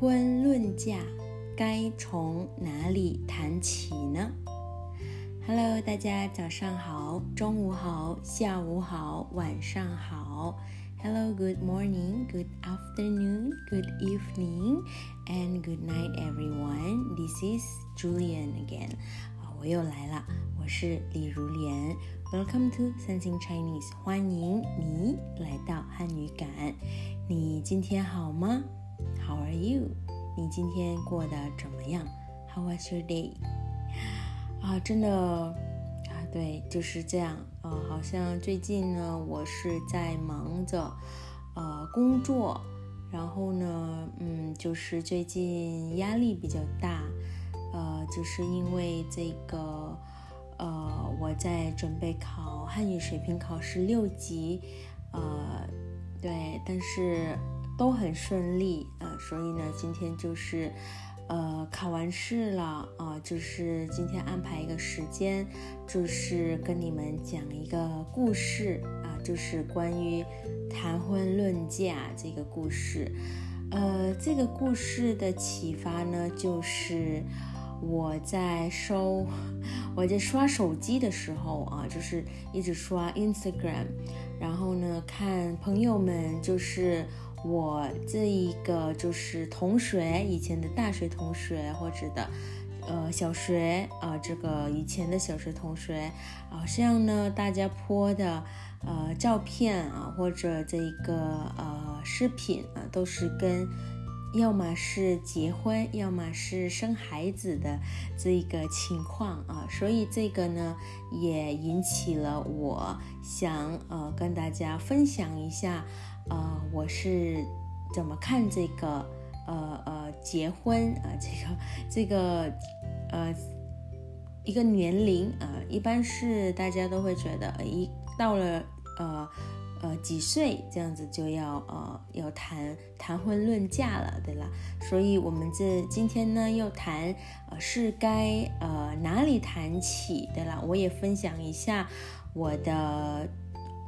婚论嫁该从哪里谈起呢？Hello，大家早上好，中午好，下午好，晚上好。Hello，good morning，good afternoon，good evening and good night everyone. This is Julian again. 我又来了，我是李如莲。Welcome to Sensing Chinese，欢迎你来到汉语感。你今天好吗？How are you？你今天过得怎么样？How was your day？啊，真的啊，对，就是这样。呃，好像最近呢，我是在忙着呃工作，然后呢，嗯，就是最近压力比较大，呃，就是因为这个，呃，我在准备考汉语水平考试六级，呃，对，但是。都很顺利啊，所以呢，今天就是，呃，考完试了啊，就是今天安排一个时间，就是跟你们讲一个故事啊，就是关于谈婚论嫁这个故事。呃，这个故事的启发呢，就是我在收，我在刷手机的时候啊，就是一直刷 Instagram，然后呢，看朋友们就是。我这一个就是同学，以前的大学同学或者的，呃，小学啊，这个以前的小学同学，好像呢，大家拍的呃照片啊，或者这一个呃视频啊，都是跟要么是结婚，要么是生孩子的这一个情况啊，所以这个呢，也引起了我想呃跟大家分享一下。呃，我是怎么看这个呃呃结婚啊？这个这个呃一个年龄啊，一般是大家都会觉得，一到了呃呃几岁这样子就要呃要谈谈婚论嫁了，对啦。所以我们这今天呢又谈呃是该呃哪里谈起，对啦。我也分享一下我的。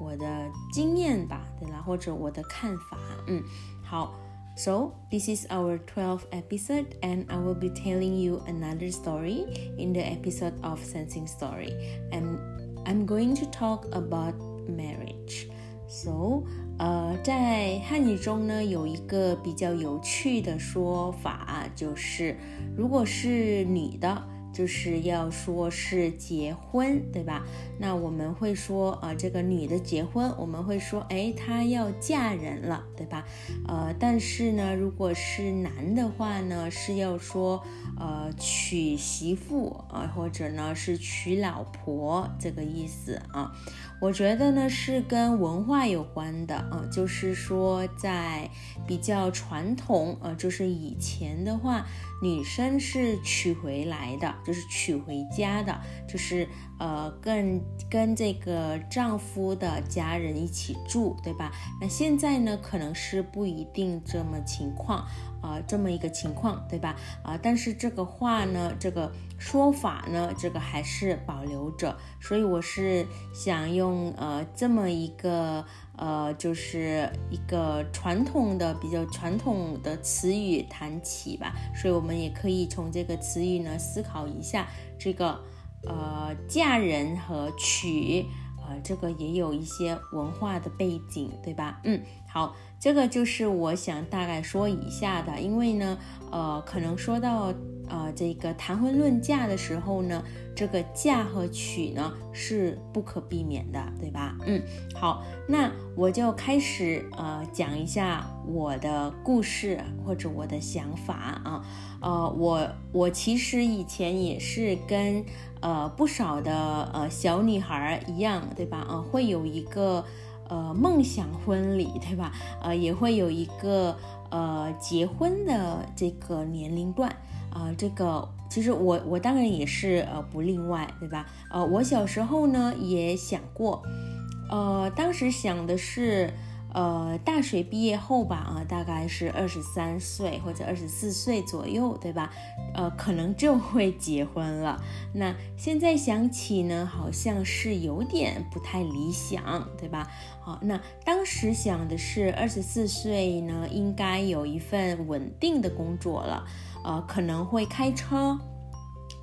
我的经验吧，对啦，或者我的看法，嗯，好。So this is our 12th episode, and I will be telling you another story in the episode of Sensing Story. And I'm going to talk about marriage. So，呃，在汉语中呢，有一个比较有趣的说法，就是如果是女的。 就是要说是结婚，对吧？那我们会说，呃，这个女的结婚，我们会说，哎，她要嫁人了，对吧？呃，但是呢，如果是男的话呢，是要说，呃，娶媳妇啊，或者呢是娶老婆这个意思啊。我觉得呢是跟文化有关的啊，就是说在比较传统，呃，就是以前的话。女生是娶回来的，就是娶回家的，就是呃，跟跟这个丈夫的家人一起住，对吧？那现在呢，可能是不一定这么情况，啊，这么一个情况，对吧？啊，但是这个话呢，这个说法呢，这个还是保留着，所以我是想用呃这么一个。呃，就是一个传统的、比较传统的词语谈起吧，所以我们也可以从这个词语呢思考一下，这个呃嫁人和娶，呃这个也有一些文化的背景，对吧？嗯，好，这个就是我想大概说一下的，因为呢，呃，可能说到。呃，这个谈婚论嫁的时候呢，这个嫁和娶呢是不可避免的，对吧？嗯，好，那我就开始呃讲一下我的故事或者我的想法啊。呃，我我其实以前也是跟呃不少的呃小女孩一样，对吧？啊，会有一个呃梦想婚礼，对吧？呃，也会有一个呃结婚的这个年龄段。啊，这个其实我我当然也是呃不例外，对吧？呃，我小时候呢也想过，呃，当时想的是，呃，大学毕业后吧，啊，大概是二十三岁或者二十四岁左右，对吧？呃，可能就会结婚了。那现在想起呢，好像是有点不太理想，对吧？好，那当时想的是二十四岁呢，应该有一份稳定的工作了，呃，可能会开车。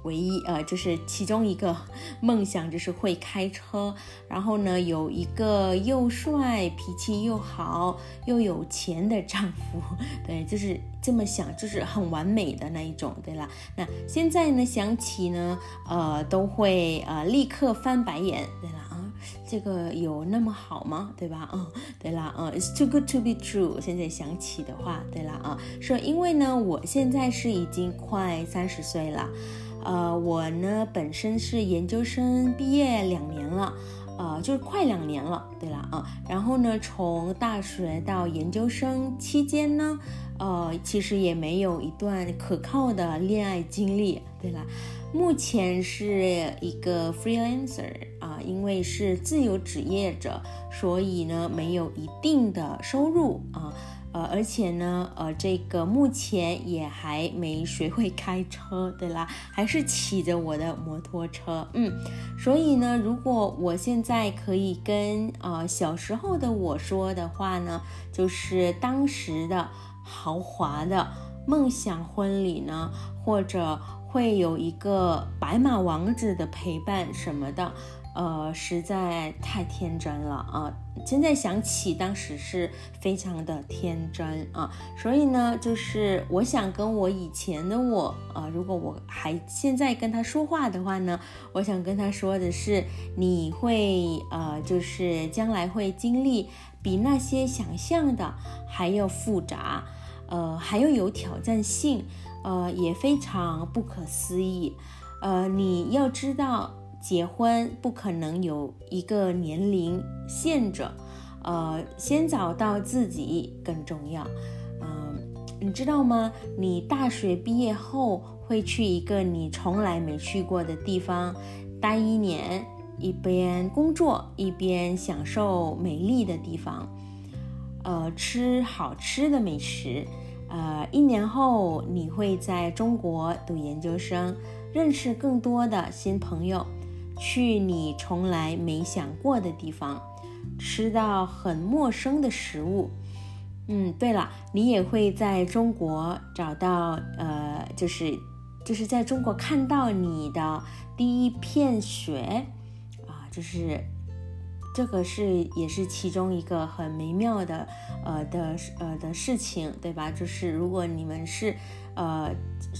唯一呃，就是其中一个梦想就是会开车，然后呢，有一个又帅、脾气又好、又有钱的丈夫，对，就是这么想，就是很完美的那一种，对啦。那现在呢，想起呢，呃，都会呃立刻翻白眼，对啦啊，这个有那么好吗？对吧？嗯，对啦，嗯，It's too good to be true。现在想起的话，对啦啊，说因为呢，我现在是已经快三十岁了。呃，我呢本身是研究生毕业两年了，呃，就是快两年了，对了啊。然后呢，从大学到研究生期间呢，呃，其实也没有一段可靠的恋爱经历，对了。目前是一个 freelancer 啊，因为是自由职业者，所以呢没有一定的收入啊。呃，而且呢，呃，这个目前也还没学会开车，对啦，还是骑着我的摩托车，嗯，所以呢，如果我现在可以跟呃小时候的我说的话呢，就是当时的豪华的梦想婚礼呢，或者会有一个白马王子的陪伴什么的。呃，实在太天真了啊！现在想起当时是非常的天真啊，所以呢，就是我想跟我以前的我，呃，如果我还现在跟他说话的话呢，我想跟他说的是，你会呃，就是将来会经历比那些想象的还要复杂，呃，还要有挑战性，呃，也非常不可思议，呃，你要知道。结婚不可能有一个年龄限制，呃，先找到自己更重要。嗯，你知道吗？你大学毕业后会去一个你从来没去过的地方待一年，一边工作一边享受美丽的地方，呃，吃好吃的美食。呃，一年后你会在中国读研究生，认识更多的新朋友。去你从来没想过的地方，吃到很陌生的食物。嗯，对了，你也会在中国找到，呃，就是，就是在中国看到你的第一片雪，啊，就是。这个是也是其中一个很美妙的，呃的呃的事情，对吧？就是如果你们是，呃，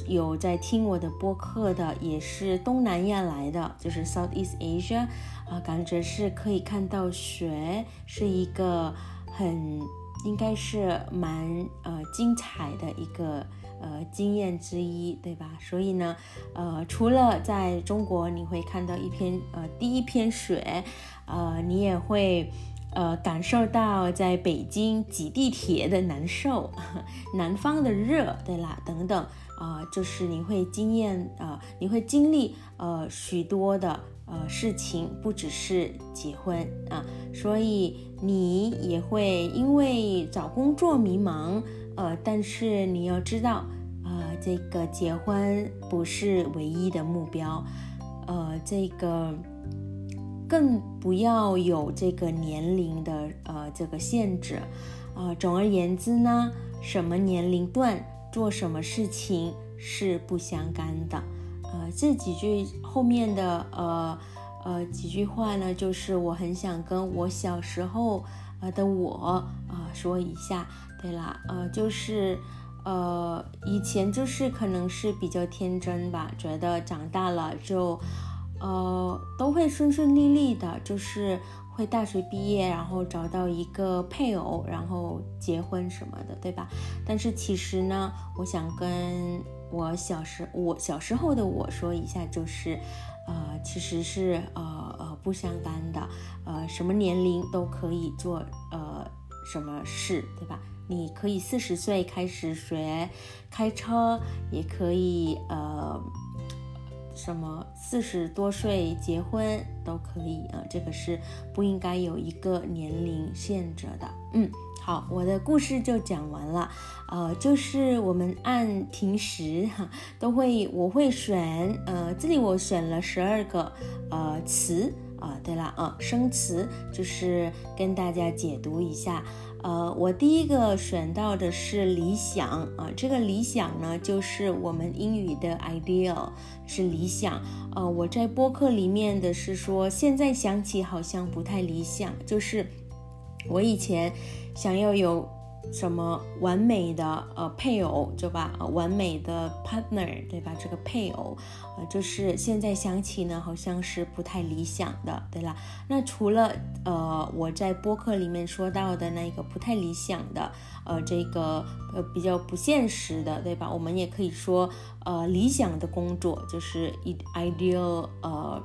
有在听我的播客的，也是东南亚来的，就是 Southeast Asia，啊，感觉是可以看到雪，是一个很应该是蛮呃精彩的一个。呃，经验之一，对吧？所以呢，呃，除了在中国你会看到一篇呃第一篇雪，呃，你也会呃感受到在北京挤地铁的难受，南方的热，对啦，等等啊，就是你会经验啊，你会经历呃许多的呃事情，不只是结婚啊，所以你也会因为找工作迷茫。呃，但是你要知道，呃，这个结婚不是唯一的目标，呃，这个更不要有这个年龄的呃这个限制，啊，总而言之呢，什么年龄段做什么事情是不相干的，呃，这几句后面的呃呃几句话呢，就是我很想跟我小时候呃的我啊说一下。对啦，呃，就是，呃，以前就是可能是比较天真吧，觉得长大了就，呃，都会顺顺利利的，就是会大学毕业，然后找到一个配偶，然后结婚什么的，对吧？但是其实呢，我想跟我小时我小时候的我说一下，就是，呃，其实是呃呃不相干的，呃，什么年龄都可以做呃什么事，对吧？你可以四十岁开始学开车，也可以呃什么四十多岁结婚都可以啊，这个是不应该有一个年龄限制的。嗯，好，我的故事就讲完了。呃，就是我们按平时哈都会，我会选呃，这里我选了十二个呃词啊。对了啊，生词就是跟大家解读一下。呃，我第一个选到的是理想啊，这个理想呢，就是我们英语的 ideal 是理想。呃，我在播客里面的是说，现在想起好像不太理想，就是我以前想要有。什么完美的呃配偶，对吧？完美的 partner，对吧？这个配偶，呃，就是现在想起呢，好像是不太理想的，对啦。那除了呃我在播客里面说到的那个不太理想的，呃，这个呃比较不现实的，对吧？我们也可以说呃理想的工作就是 ideal 呃。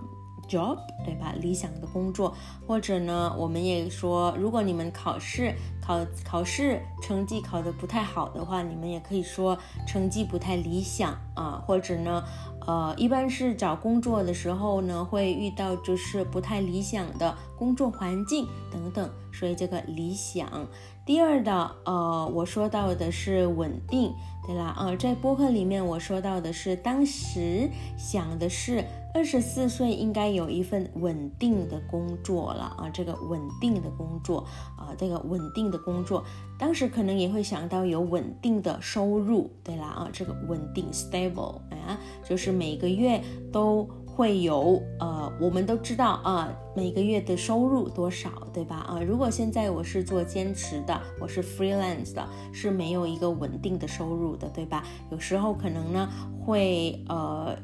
Job 对吧？理想的工作，或者呢，我们也说，如果你们考试考考试成绩考得不太好的话，你们也可以说成绩不太理想啊。或者呢，呃，一般是找工作的时候呢，会遇到就是不太理想的工作环境等等。所以这个理想，第二的，呃，我说到的是稳定，对啦，啊，在播客里面我说到的是当时想的是。二十四岁应该有一份稳定的工作了啊，这个稳定的工作啊，这个稳定的工作，当时可能也会想到有稳定的收入，对啦啊，这个稳定 stable 啊，就是每个月都会有呃，我们都知道啊，每个月的收入多少，对吧啊？如果现在我是做兼职的，我是 freelance 的，是没有一个稳定的收入的，对吧？有时候可能呢会呃。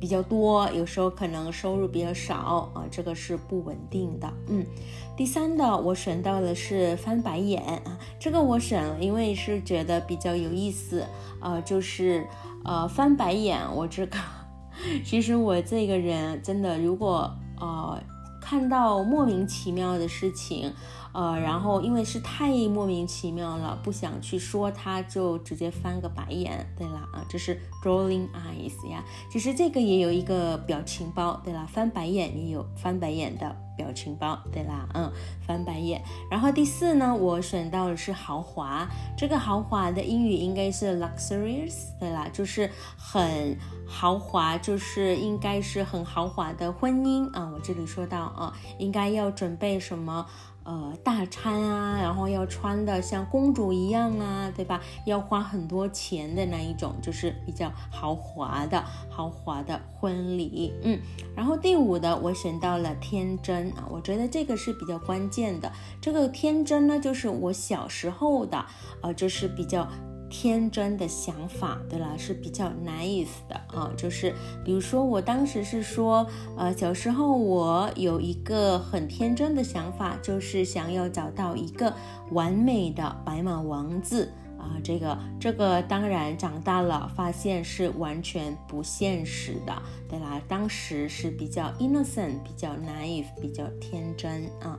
比较多，有时候可能收入比较少啊，这个是不稳定的。嗯，第三的我选到的是翻白眼啊，这个我选了，因为是觉得比较有意思。啊，就是呃翻白眼，我这个 其实我这个人真的，如果呃看到莫名其妙的事情。呃，然后因为是太莫名其妙了，不想去说，他就直接翻个白眼，对啦，啊，这是 rolling eyes 呀。其实这个也有一个表情包，对啦，翻白眼也有翻白眼的表情包，对啦，嗯，翻白眼。然后第四呢，我选到的是豪华，这个豪华的英语应该是 luxurious，对啦，就是很豪华，就是应该是很豪华的婚姻啊。我这里说到啊，应该要准备什么？呃，大餐啊，然后要穿的像公主一样啊，对吧？要花很多钱的那一种，就是比较豪华的豪华的婚礼。嗯，然后第五的我选到了天真啊，我觉得这个是比较关键的。这个天真呢，就是我小时候的，呃，就是比较。天真的想法，对了，是比较 nice 的啊，就是比如说我当时是说，呃，小时候我有一个很天真的想法，就是想要找到一个完美的白马王子啊，这个 这个当然长大了发现是完全不现实的，对啦，当时是比较 innocent，比较 naive，比较天真啊。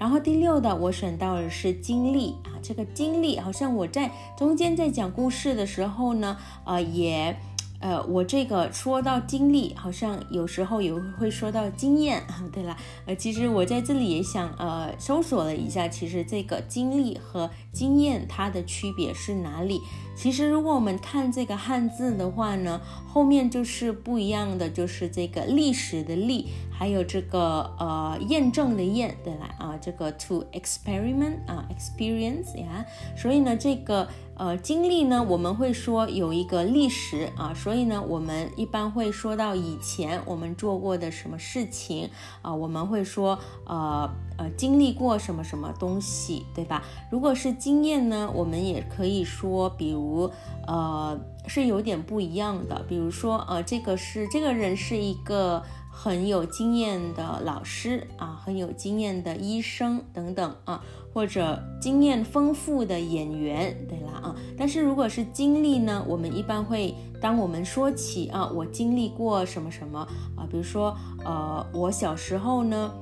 然后第六的我选到的是经历啊，这个经历好像我在中间在讲故事的时候呢，呃也。呃，我这个说到经历，好像有时候也会说到经验。对了，呃，其实我在这里也想呃搜索了一下，其实这个经历和经验它的区别是哪里？其实如果我们看这个汉字的话呢，后面就是不一样的，就是这个历史的历，还有这个呃验证的验，对吧，啊，这个 to experiment 啊 experience 呀，所以呢这个。呃，经历呢，我们会说有一个历史啊，所以呢，我们一般会说到以前我们做过的什么事情啊，我们会说呃呃经历过什么什么东西，对吧？如果是经验呢，我们也可以说，比如呃是有点不一样的，比如说呃这个是这个人是一个。很有经验的老师啊，很有经验的医生等等啊，或者经验丰富的演员，对啦啊。但是如果是经历呢，我们一般会，当我们说起啊，我经历过什么什么啊，比如说呃，我小时候呢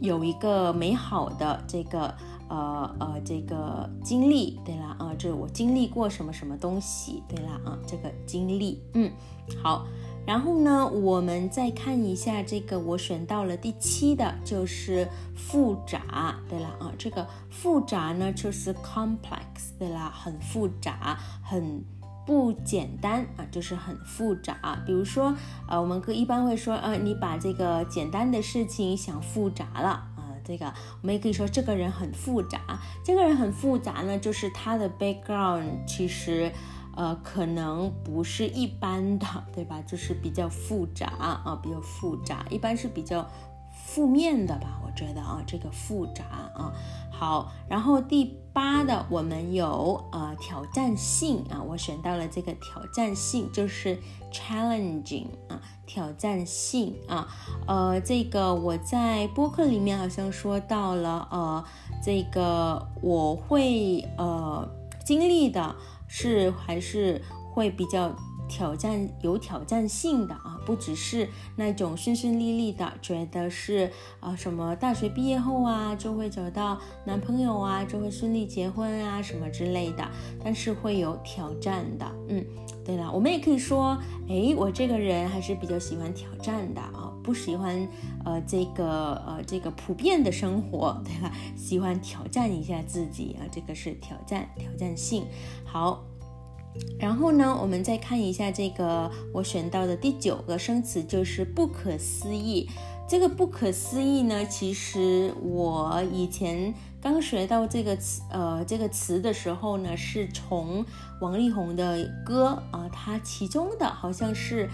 有一个美好的这个呃呃这个经历，对啦啊，这我经历过什么什么东西，对啦啊，这个经历，嗯，好。然后呢，我们再看一下这个，我选到了第七的，就是复杂，对了啊，这个复杂呢就是 complex，对啦，很复杂，很不简单啊，就是很复杂。比如说，呃，我们可一般会说，呃，你把这个简单的事情想复杂了啊。这个我们也可以说这个人很复杂，这个人很复杂呢，就是他的 background 其实，呃，可能不是一般的，对吧？就是比较复杂啊，比较复杂，一般是比较负面的吧？我觉得啊，这个复杂啊。好，然后第八的我们有呃挑战性啊，我选到了这个挑战性，就是 challenging 啊，挑战性啊，呃，这个我在播客里面好像说到了，呃，这个我会呃经历的是还是会比较。挑战有挑战性的啊，不只是那种顺顺利利的，觉得是啊什么大学毕业后啊就会找到男朋友啊，就会顺利结婚啊什么之类的，但是会有挑战的。嗯，对了，我们也可以说，哎，我这个人还是比较喜欢挑战的啊，不喜欢呃这个呃这个普遍的生活，对吧？喜欢挑战一下自己啊，这个是挑战挑战性。好。然后呢，我们再看一下这个我选到的第九个生词，就是不可思议。这个不可思议呢，其实我以前刚学到这个词，呃，这个词的时候呢，是从王力宏的歌啊，他其中的好像是。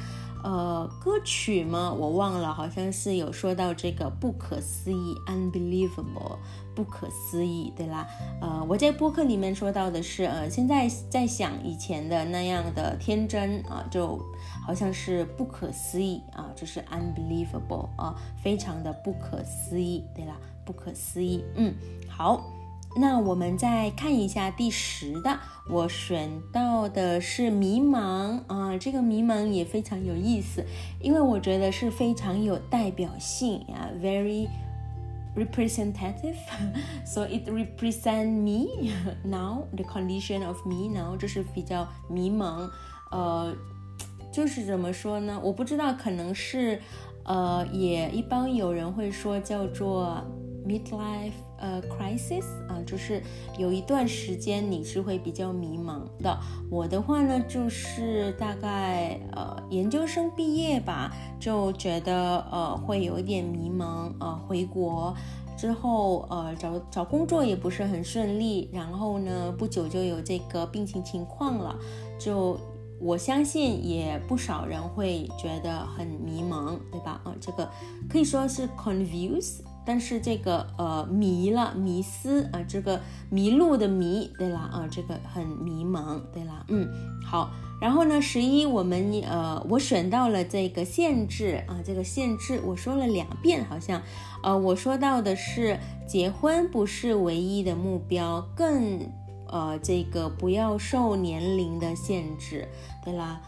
呃，歌曲吗？我忘了，好像是有说到这个不可思议，unbelievable，不可思议，对啦。呃，我在播客里面说到的是，呃，现在在想以前的那样的天真啊，就好像是不可思议啊，就是 unbelievable 啊，非常的不可思议，对啦，不可思议。嗯，好。那我们再看一下第十的，我选到的是迷茫啊，这个迷茫也非常有意思，因为我觉得是非常有代表性啊，very representative，so it represent me now the condition of me now，就是比较迷茫，呃，就是怎么说呢？我不知道，可能是，呃，也一般有人会说叫做。midlife 呃 crisis 啊，就是有一段时间你是会比较迷茫的。我的话呢，就是大概呃研究生毕业吧，就觉得呃会有一点迷茫。呃，回国之后呃找找工作也不是很顺利，然后呢不久就有这个病情情况了。就我相信也不少人会觉得很迷茫，对吧？啊，这个可以说是 confuse。但是这个呃迷了迷思啊，这个迷路的迷，对啦啊，这个很迷茫，对啦，嗯，好，然后呢，十一我们呃我选到了这个限制啊，这个限制我说了两遍，好像，呃我说到的是结婚不是唯一的目标，更呃这个不要受年龄的限制，对啦，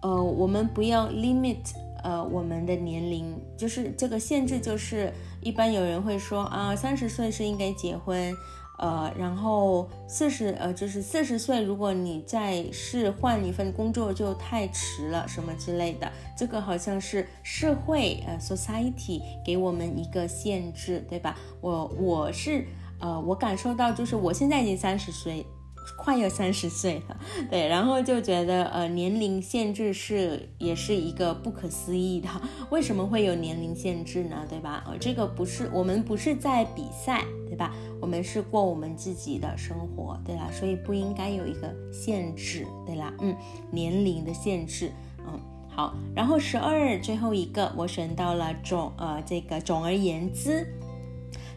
呃我们不要 limit。呃，我们的年龄就是这个限制，就是一般有人会说啊，三十岁是应该结婚，呃，然后四十，呃，就是四十岁，如果你再是换一份工作就太迟了，什么之类的，这个好像是社会，呃，society 给我们一个限制，对吧？我我是，呃，我感受到就是我现在已经三十岁。快要三十岁了，对，然后就觉得呃年龄限制是也是一个不可思议的，为什么会有年龄限制呢？对吧？呃，这个不是我们不是在比赛，对吧？我们是过我们自己的生活，对吧，所以不应该有一个限制，对啦，嗯，年龄的限制，嗯，好，然后十二最后一个我选到了总呃这个总而言之。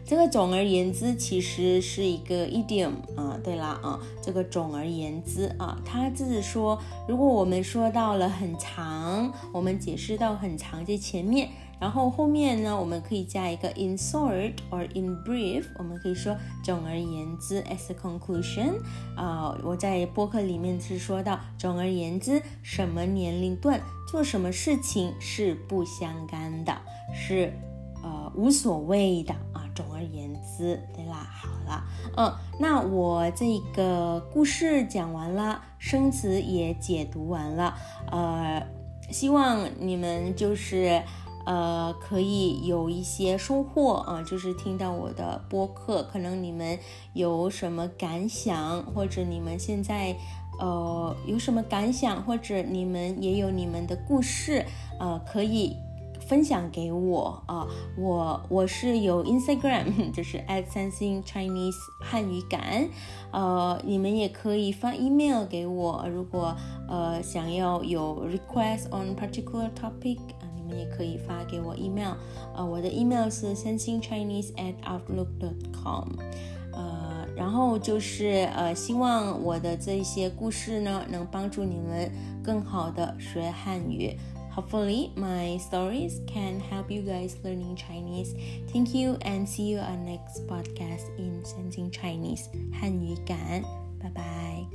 这个总而言之，其实是一个 idiom 啊。对啦啊，这个总而言之啊，它就是说，如果我们说到了很长，我们解释到很长在前面，然后后面呢，我们可以加一个 in short or in brief，我们可以说总而言之 as a conclusion 啊。我在播客里面是说到，总而言之，什么年龄段做什么事情是不相干的，是呃无所谓的啊。总而言之，对啦，好了，嗯，那我这个故事讲完了，生词也解读完了，呃，希望你们就是呃可以有一些收获啊，就是听到我的播客，可能你们有什么感想，或者你们现在呃有什么感想，或者你们也有你们的故事，呃可以。分享给我啊，我我是有 Instagram，就是 at sensing Chinese 汉语感，呃，你们也可以发 email 给我，如果呃想要有 request on particular topic 啊，你们也可以发给我 email，呃，我的 email 是 sensing Chinese at outlook dot com，呃，然后就是呃，希望我的这些故事呢，能帮助你们更好的学汉语。Hopefully, my stories can help you guys learning Chinese. Thank you and see you on next podcast in Sensing Chinese 汉语感。拜拜。